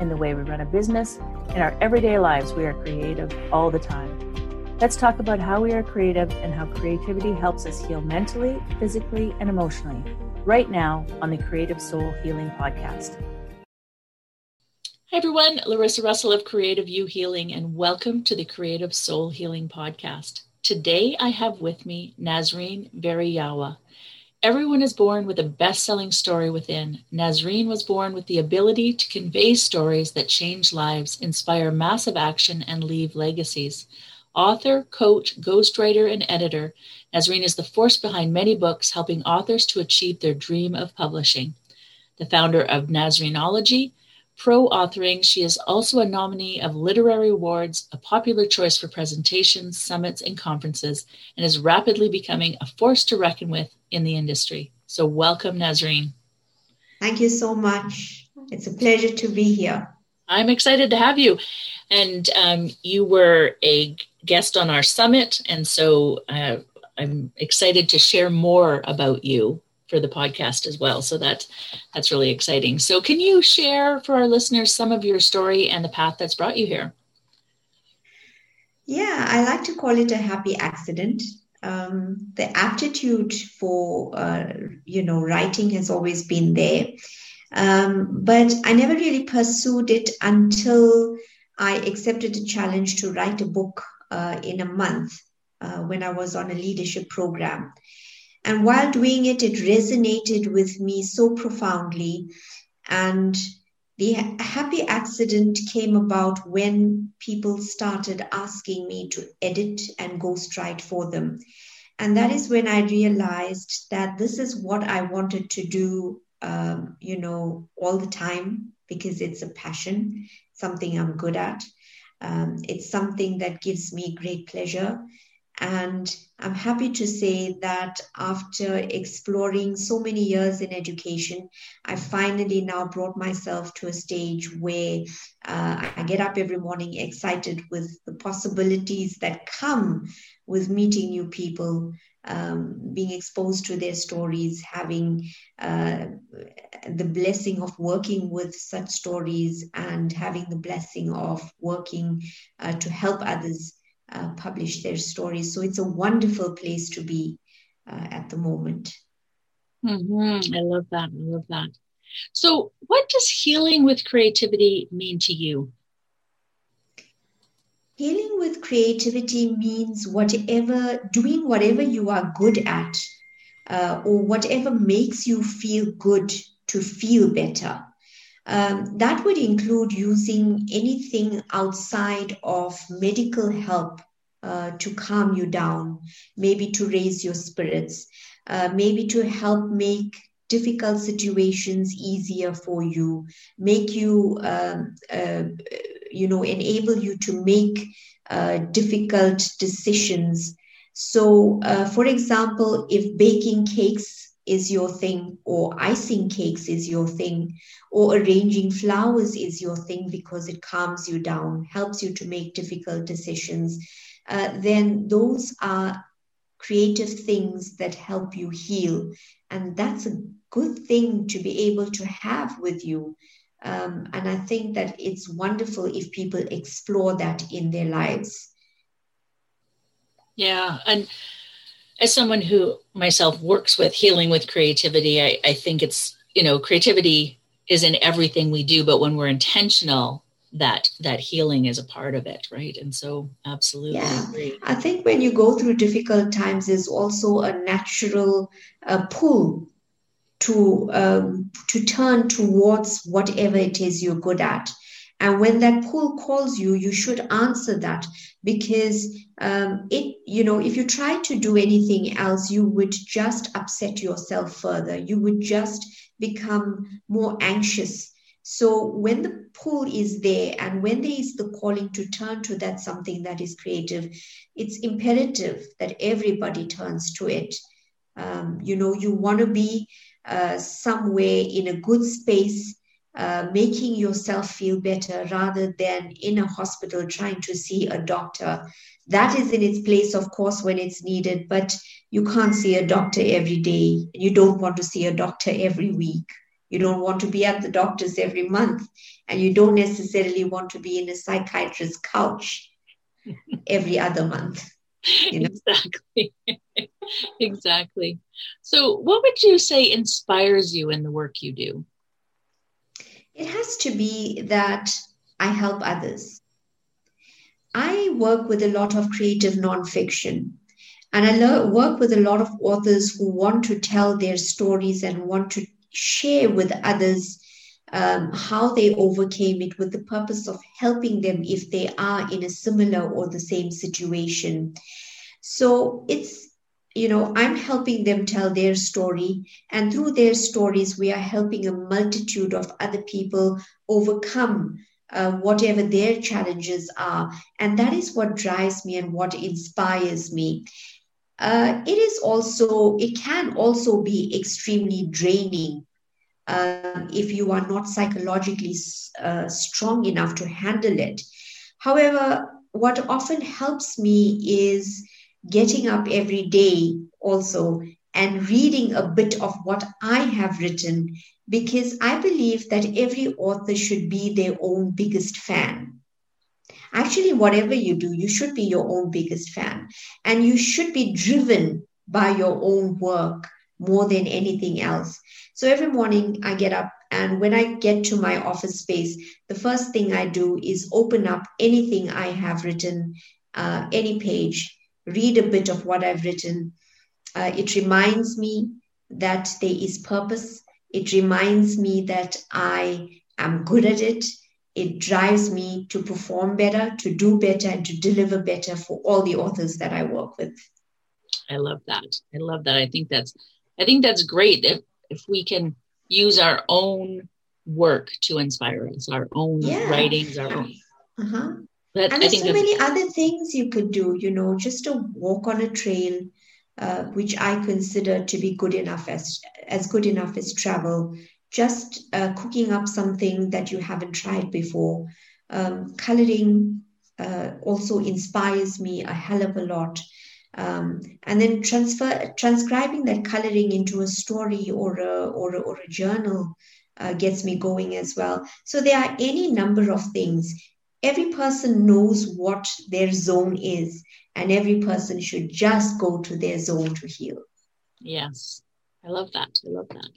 in the way we run a business, in our everyday lives, we are creative all the time. Let's talk about how we are creative and how creativity helps us heal mentally, physically, and emotionally right now on the Creative Soul Healing Podcast. Hi, everyone. Larissa Russell of CreativeU Healing, and welcome to the Creative Soul Healing Podcast. Today, I have with me Nasreen Variyawa. Everyone is born with a best selling story within. Nasreen was born with the ability to convey stories that change lives, inspire massive action, and leave legacies. Author, coach, ghostwriter, and editor, Nasreen is the force behind many books, helping authors to achieve their dream of publishing. The founder of Nasreeniology, pro authoring, she is also a nominee of literary awards, a popular choice for presentations, summits, and conferences, and is rapidly becoming a force to reckon with in the industry. So, welcome, Nasreen. Thank you so much. It's a pleasure to be here. I'm excited to have you. And um, you were a guest on our summit. And so uh, I'm excited to share more about you for the podcast as well. So that that's really exciting. So can you share for our listeners some of your story and the path that's brought you here? Yeah, I like to call it a happy accident um, the aptitude for uh, you know writing has always been there um, but i never really pursued it until i accepted the challenge to write a book uh, in a month uh, when i was on a leadership program and while doing it it resonated with me so profoundly and the happy accident came about when people started asking me to edit and ghostwrite for them. And that is when I realized that this is what I wanted to do, um, you know, all the time because it's a passion, something I'm good at. Um, it's something that gives me great pleasure. And I'm happy to say that after exploring so many years in education, I finally now brought myself to a stage where uh, I get up every morning excited with the possibilities that come with meeting new people, um, being exposed to their stories, having uh, the blessing of working with such stories, and having the blessing of working uh, to help others uh, publish their stories. So it's a wonderful place to be uh, at the moment. Mm-hmm. I love that. I love that. So, what does healing with creativity mean to you? Healing with creativity means whatever, doing whatever you are good at, uh, or whatever makes you feel good to feel better. Um, that would include using anything outside of medical help uh, to calm you down, maybe to raise your spirits, uh, maybe to help make difficult situations easier for you, make you, um, uh, you know, enable you to make uh, difficult decisions. So, uh, for example, if baking cakes is your thing, or icing cakes is your thing, or arranging flowers is your thing because it calms you down, helps you to make difficult decisions, uh, then those are creative things that help you heal. And that's a good thing to be able to have with you. Um, and I think that it's wonderful if people explore that in their lives. Yeah. And as someone who myself works with healing with creativity, I, I think it's, you know, creativity is in everything we do, but when we're intentional, that that healing is a part of it right? And so absolutely yeah. i think when you go through difficult times there's also a natural uh, pull to um, to turn towards whatever it is you're good at and when that pull calls you, you should answer that because um, it, you know, if you try to do anything else, you would just upset yourself further. You would just become more anxious. So when the pull is there and when there is the calling to turn to that something that is creative, it's imperative that everybody turns to it. Um, you know, you want to be uh, somewhere in a good space, uh, making yourself feel better rather than in a hospital trying to see a doctor. That is in its place, of course, when it's needed, but you can't see a doctor every day. You don't want to see a doctor every week. You don't want to be at the doctor's every month, and you don't necessarily want to be in a psychiatrist's couch every other month. You know? Exactly. exactly. So, what would you say inspires you in the work you do? It has to be that I help others. I work with a lot of creative nonfiction, and I lo- work with a lot of authors who want to tell their stories and want to share with others um, how they overcame it with the purpose of helping them if they are in a similar or the same situation. So it's, you know, I'm helping them tell their story. And through their stories, we are helping a multitude of other people overcome uh, whatever their challenges are. And that is what drives me and what inspires me. Uh, it is also, it can also be extremely draining um, if you are not psychologically uh, strong enough to handle it. However, what often helps me is getting up every day also and reading a bit of what I have written because I believe that every author should be their own biggest fan. Actually, whatever you do, you should be your own biggest fan and you should be driven by your own work more than anything else. So every morning I get up, and when I get to my office space, the first thing I do is open up anything I have written, uh, any page, read a bit of what I've written. Uh, it reminds me that there is purpose. It reminds me that I am good at it. It drives me to perform better, to do better, and to deliver better for all the authors that I work with. I love that. I love that. I think that's I think that's great if if we can use our own work to inspire us, our own yeah. writings, our own. Uh-huh. And there's so many other things you could do, you know, just to walk on a trail, uh, which I consider to be good enough as as good enough as travel. Just uh, cooking up something that you haven't tried before. Um, coloring uh, also inspires me a hell of a lot um, and then transfer transcribing that coloring into a story or a or a, or a journal uh, gets me going as well so there are any number of things every person knows what their zone is and every person should just go to their zone to heal yes i love that i love that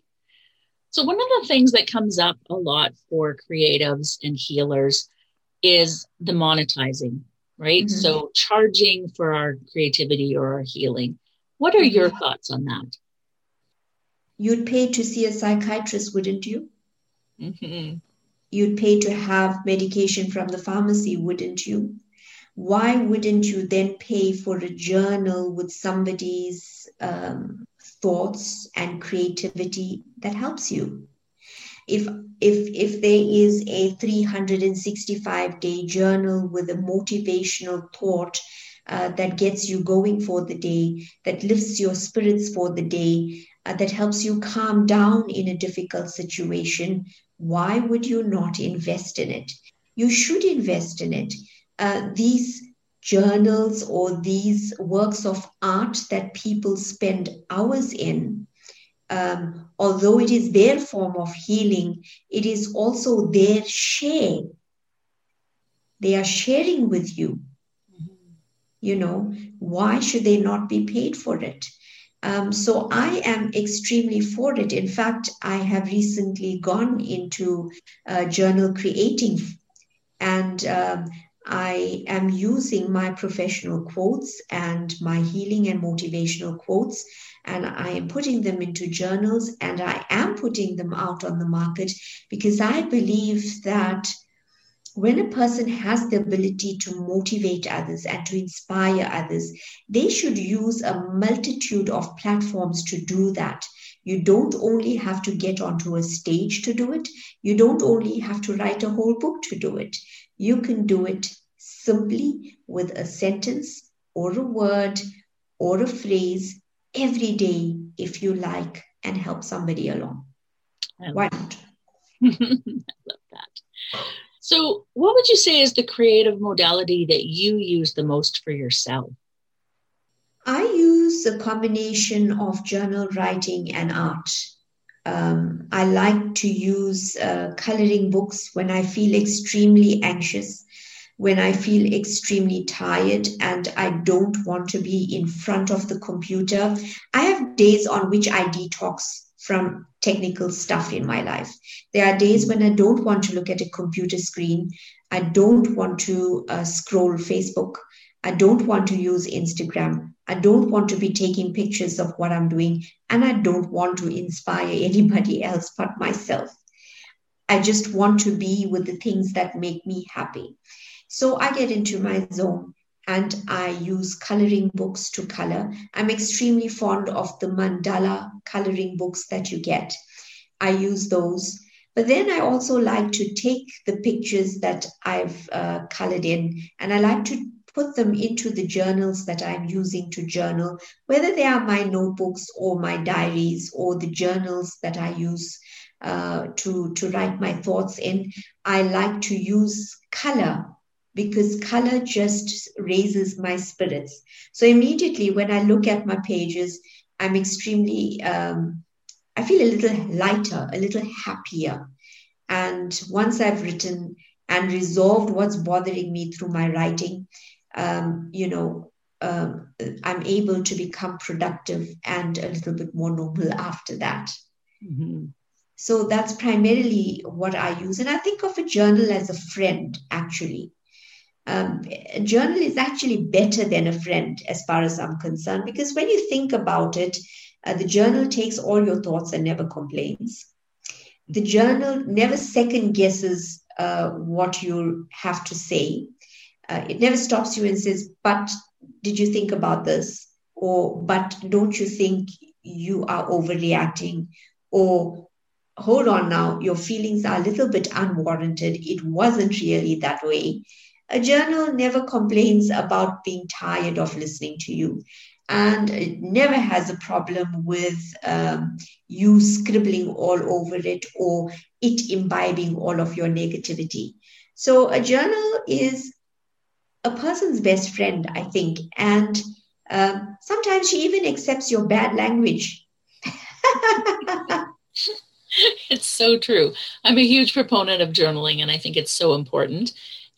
so one of the things that comes up a lot for creatives and healers is the monetizing right? Mm-hmm. So charging for our creativity or our healing. What are your mm-hmm. thoughts on that? You'd pay to see a psychiatrist, wouldn't you? Mm-hmm. You'd pay to have medication from the pharmacy, wouldn't you? Why wouldn't you then pay for a journal with somebody's um, thoughts and creativity that helps you? if if if there is a 365 day journal with a motivational thought uh, that gets you going for the day that lifts your spirits for the day uh, that helps you calm down in a difficult situation why would you not invest in it you should invest in it uh, these journals or these works of art that people spend hours in um, although it is their form of healing, it is also their share. They are sharing with you. Mm-hmm. You know, why should they not be paid for it? Um, so I am extremely for it. In fact, I have recently gone into uh, journal creating, and um, I am using my professional quotes and my healing and motivational quotes, and I am putting them into journals and I am putting them out on the market because I believe that when a person has the ability to motivate others and to inspire others, they should use a multitude of platforms to do that You don't only have to get onto a stage to do it. You don't only have to write a whole book to do it. You can do it simply with a sentence or a word or a phrase every day if you like and help somebody along. Why not? I love that. So, what would you say is the creative modality that you use the most for yourself? I use a combination of journal writing and art. Um, I like to use uh, coloring books when I feel extremely anxious, when I feel extremely tired and I don't want to be in front of the computer. I have days on which I detox from technical stuff in my life. There are days when I don't want to look at a computer screen. I don't want to uh, scroll Facebook. I don't want to use Instagram. I don't want to be taking pictures of what I'm doing. And I don't want to inspire anybody else but myself. I just want to be with the things that make me happy. So I get into my zone and I use coloring books to color. I'm extremely fond of the mandala coloring books that you get. I use those. But then I also like to take the pictures that I've uh, colored in and I like to put them into the journals that I'm using to journal, whether they are my notebooks or my diaries or the journals that I use uh, to, to write my thoughts in. I like to use color because color just raises my spirits. So immediately when I look at my pages, I'm extremely, um, I feel a little lighter, a little happier. And once I've written and resolved what's bothering me through my writing, um, you know, um, I'm able to become productive and a little bit more noble after that. Mm-hmm. So that's primarily what I use. And I think of a journal as a friend, actually um, a journal is actually better than a friend as far as I'm concerned, because when you think about it, uh, the journal takes all your thoughts and never complains. The journal never second guesses uh, what you have to say. Uh, it never stops you and says, But did you think about this? Or, But don't you think you are overreacting? Or, Hold on now, your feelings are a little bit unwarranted. It wasn't really that way. A journal never complains about being tired of listening to you and it never has a problem with um, you scribbling all over it or it imbibing all of your negativity. So, a journal is a person's best friend, I think, and um, sometimes she even accepts your bad language. it's so true. I'm a huge proponent of journaling, and I think it's so important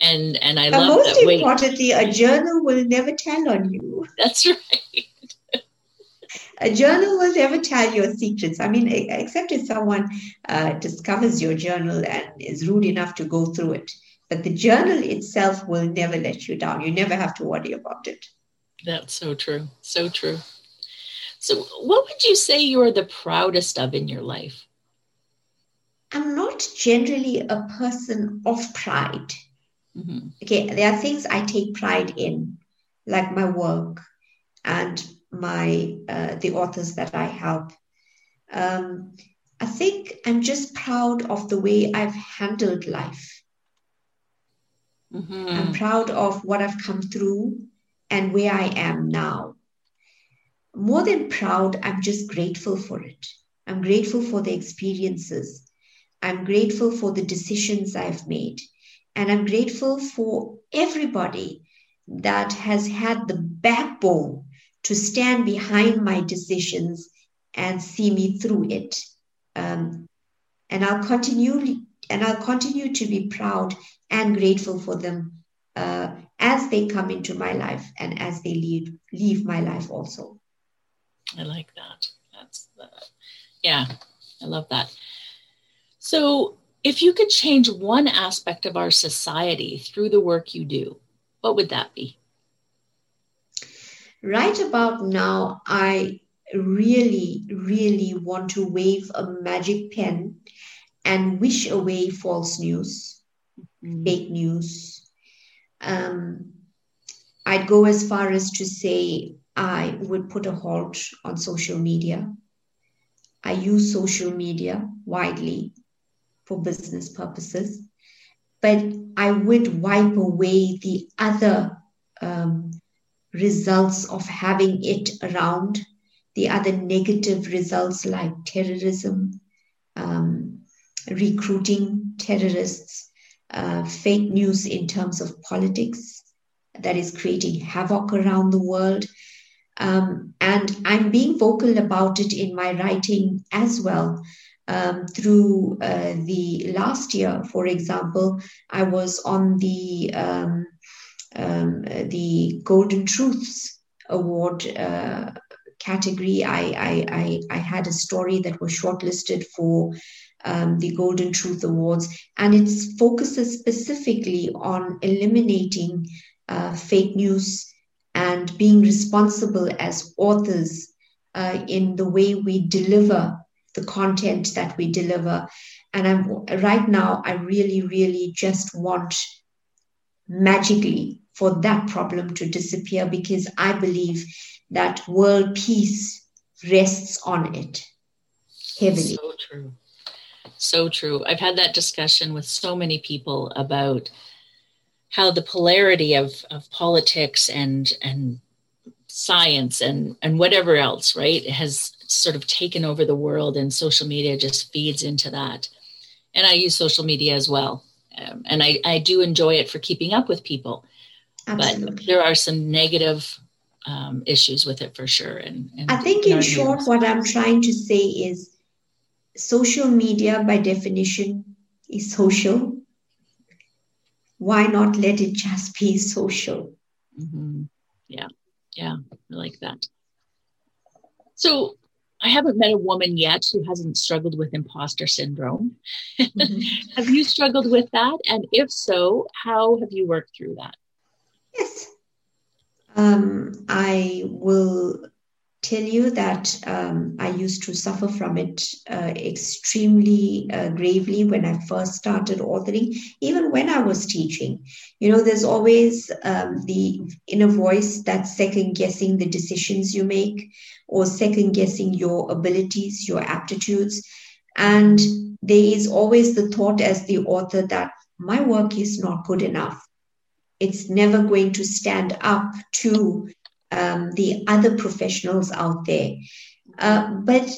and and I love most that. Most importantly, a journal will never tell on you. That's right. a journal will never tell your secrets. I mean, except if someone uh, discovers your journal and is rude enough to go through it. But the journal itself will never let you down. You never have to worry about it. That's so true. So true. So, what would you say you're the proudest of in your life? I'm not generally a person of pride. Mm-hmm. Okay, there are things I take pride in, like my work and my uh, the authors that I help. Um, I think I'm just proud of the way I've handled life. Mm-hmm. I'm proud of what I've come through and where I am now. More than proud, I'm just grateful for it. I'm grateful for the experiences. I'm grateful for the decisions I've made. And I'm grateful for everybody that has had the backbone to stand behind my decisions and see me through it. Um, and I'll continue and I'll continue to be proud and grateful for them uh, as they come into my life and as they leave leave my life also. I like that. That's uh, yeah, I love that. So if you could change one aspect of our society through the work you do, what would that be? Right about now, I really, really want to wave a magic pen and wish away false news, mm-hmm. fake news. Um, I'd go as far as to say I would put a halt on social media. I use social media widely for business purposes, but I would wipe away the other um, results of having it around, the other negative results like terrorism, um, recruiting terrorists, uh, fake news in terms of politics that is creating havoc around the world. Um, and I'm being vocal about it in my writing as well. Um, through uh, the last year, for example, I was on the um, um the Golden Truths Award uh, category. I, I, I, I had a story that was shortlisted for um, the Golden Truth Awards, and it focuses specifically on eliminating uh, fake news and being responsible as authors uh, in the way we deliver the content that we deliver. And I'm right now, I really, really just want magically for that problem to disappear because I believe that world peace rests on it heavily. So true. So true. I've had that discussion with so many people about how the polarity of, of politics and and science and and whatever else, right, has sort of taken over the world, and social media just feeds into that. And I use social media as well, um, and I I do enjoy it for keeping up with people. Absolutely. But there are some negative um, issues with it for sure. And, and I think, in short, what I'm trying to say is social media by definition is social why not let it just be social mm-hmm. yeah yeah i like that so i haven't met a woman yet who hasn't struggled with imposter syndrome. Mm-hmm. have you struggled with that? And if so how have you worked through that? Yes. Um, i will tell you that um, I used to suffer from it uh, extremely uh, gravely when I first started authoring, even when I was teaching. You know, there's always um, the inner voice that's second guessing the decisions you make or second guessing your abilities, your aptitudes. And there is always the thought as the author that my work is not good enough. It's never going to stand up to um, the other professionals out there. Uh, but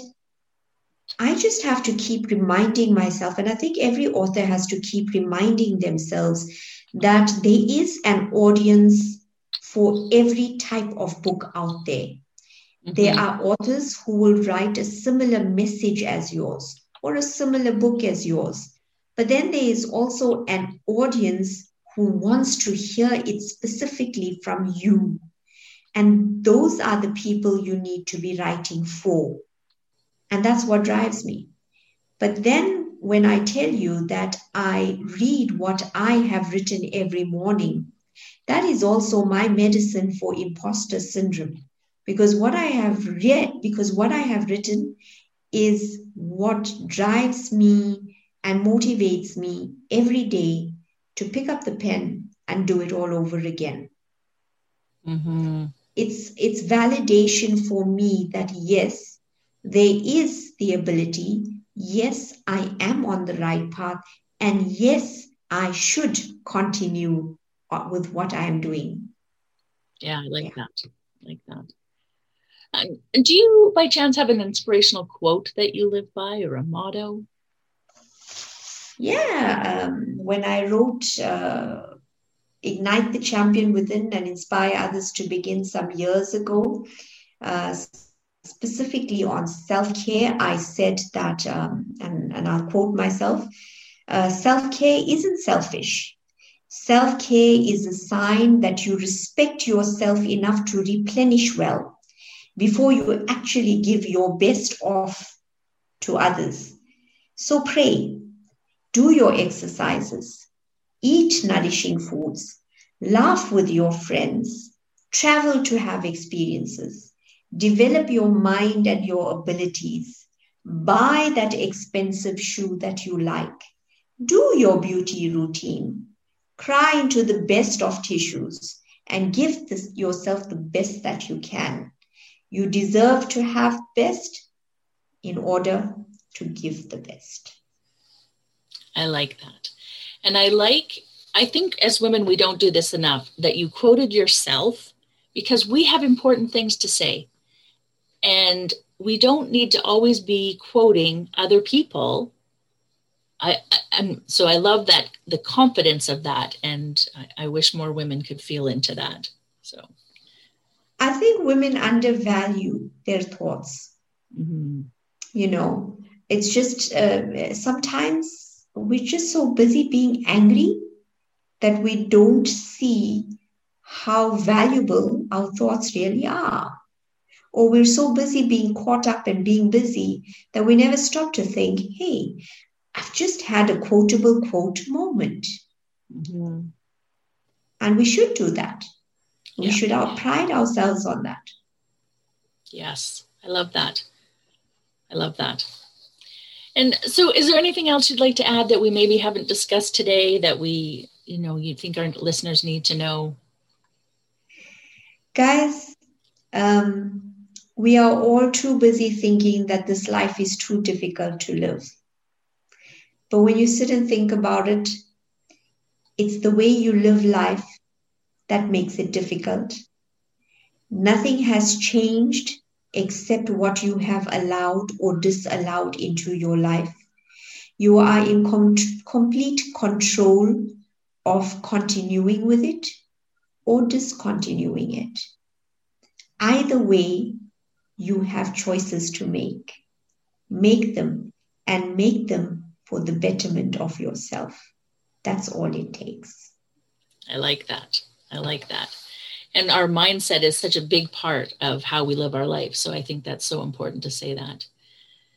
I just have to keep reminding myself, and I think every author has to keep reminding themselves that there is an audience for every type of book out there. Mm-hmm. There are authors who will write a similar message as yours or a similar book as yours. But then there is also an audience who wants to hear it specifically from you. And those are the people you need to be writing for. And that's what drives me. But then when I tell you that I read what I have written every morning, that is also my medicine for imposter syndrome. Because what I have read, because what I have written is what drives me and motivates me every day to pick up the pen and do it all over again. Mm-hmm it's it's validation for me that yes there is the ability. Yes i am on the right path. And yes i should continue with what i am doing. Yeah i like yeah. that. I like that. Um, do you by chance have an inspirational quote that you live by or a motto? Yeah um, when i wrote uh, ignite the champion within and inspire others to begin some years ago. Uh, specifically on self care, I said that, um, and, and I'll quote myself uh, self care isn't selfish. Self care is a sign that you respect yourself enough to replenish well before you actually give your best off to others. So pray, do your exercises, eat nourishing foods, laugh with your friends, travel to have experiences, develop your mind and your abilities, buy that expensive shoe that you like, do your beauty routine, cry into the best of tissues, and give this, yourself the best that you can. You deserve to have best. in order to give the best. I like that. And I like, I think as women, we don't do this enough that you quoted yourself because we have important things to say. And we don't need to always be quoting other people. I, and so I love that the confidence of that, and I, I wish more women could feel into that. So, I think women undervalue their thoughts. Mm-hmm. You know, it's just uh, sometimes we're just so busy being angry that we don't see how valuable our thoughts really are or we're so busy being caught up and being busy that we never stop to think, hey, I've just had a quotable quote moment. Mm-hmm. And we should do that. We yeah. should out pride ourselves on that. Yes, I love that. I love that. And so, is there anything else you'd like to add that we maybe haven't discussed today that we, you know, you think our listeners need to know? Guys, um, we are all too busy thinking that this life is too difficult to live. But when you sit and think about it, it's the way you live life that makes it difficult. Nothing has changed except what you have allowed or disallowed into your life. You are in com- complete control of continuing with it or discontinuing it. Either way, you have choices to make. Make them and make them for the betterment of yourself. That's all it takes. I like that. I like that. And our mindset is such a big part of how we live our life. So I think that's so important to say that.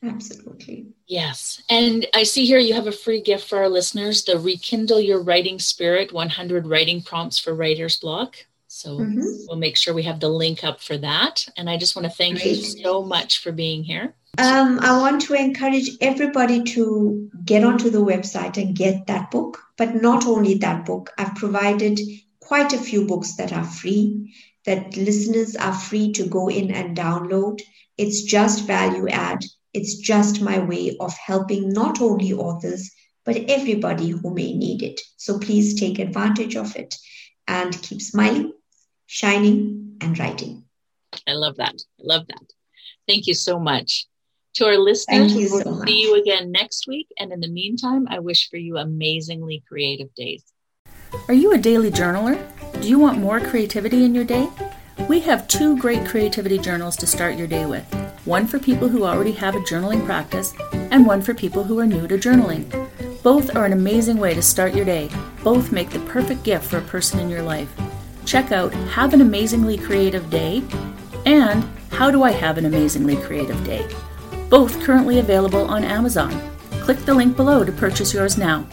Absolutely. Yes. And I see here you have a free gift for our listeners the Rekindle Your Writing Spirit 100 Writing Prompts for Writer's Block. So mm-hmm. we'll make sure we have the link up for that. And I just want to thank Great. you so much for being here. Um, I want to encourage everybody to get onto the website and get that book. But not only that book, I've provided quite a few books that are free, that listeners are free to go in and download. It's just value add. It's just my way of helping not only authors, but everybody who may need it. So please take advantage of it and keep smiling shining, and writing. I love that. I love that. Thank you so much. To our listeners, we will so see you again next week. And in the meantime, I wish for you amazingly creative days. Are you a daily journaler? Do you want more creativity in your day? We have two great creativity journals to start your day with one for people who already have a journaling practice, and one for people who are new to journaling. Both are an amazing way to start your day. Both make the perfect gift for a person in your life check out Have an Amazingly Creative Day and How Do I Have an Amazingly Creative Day? Both currently available on Amazon. Click the link below to purchase yours now.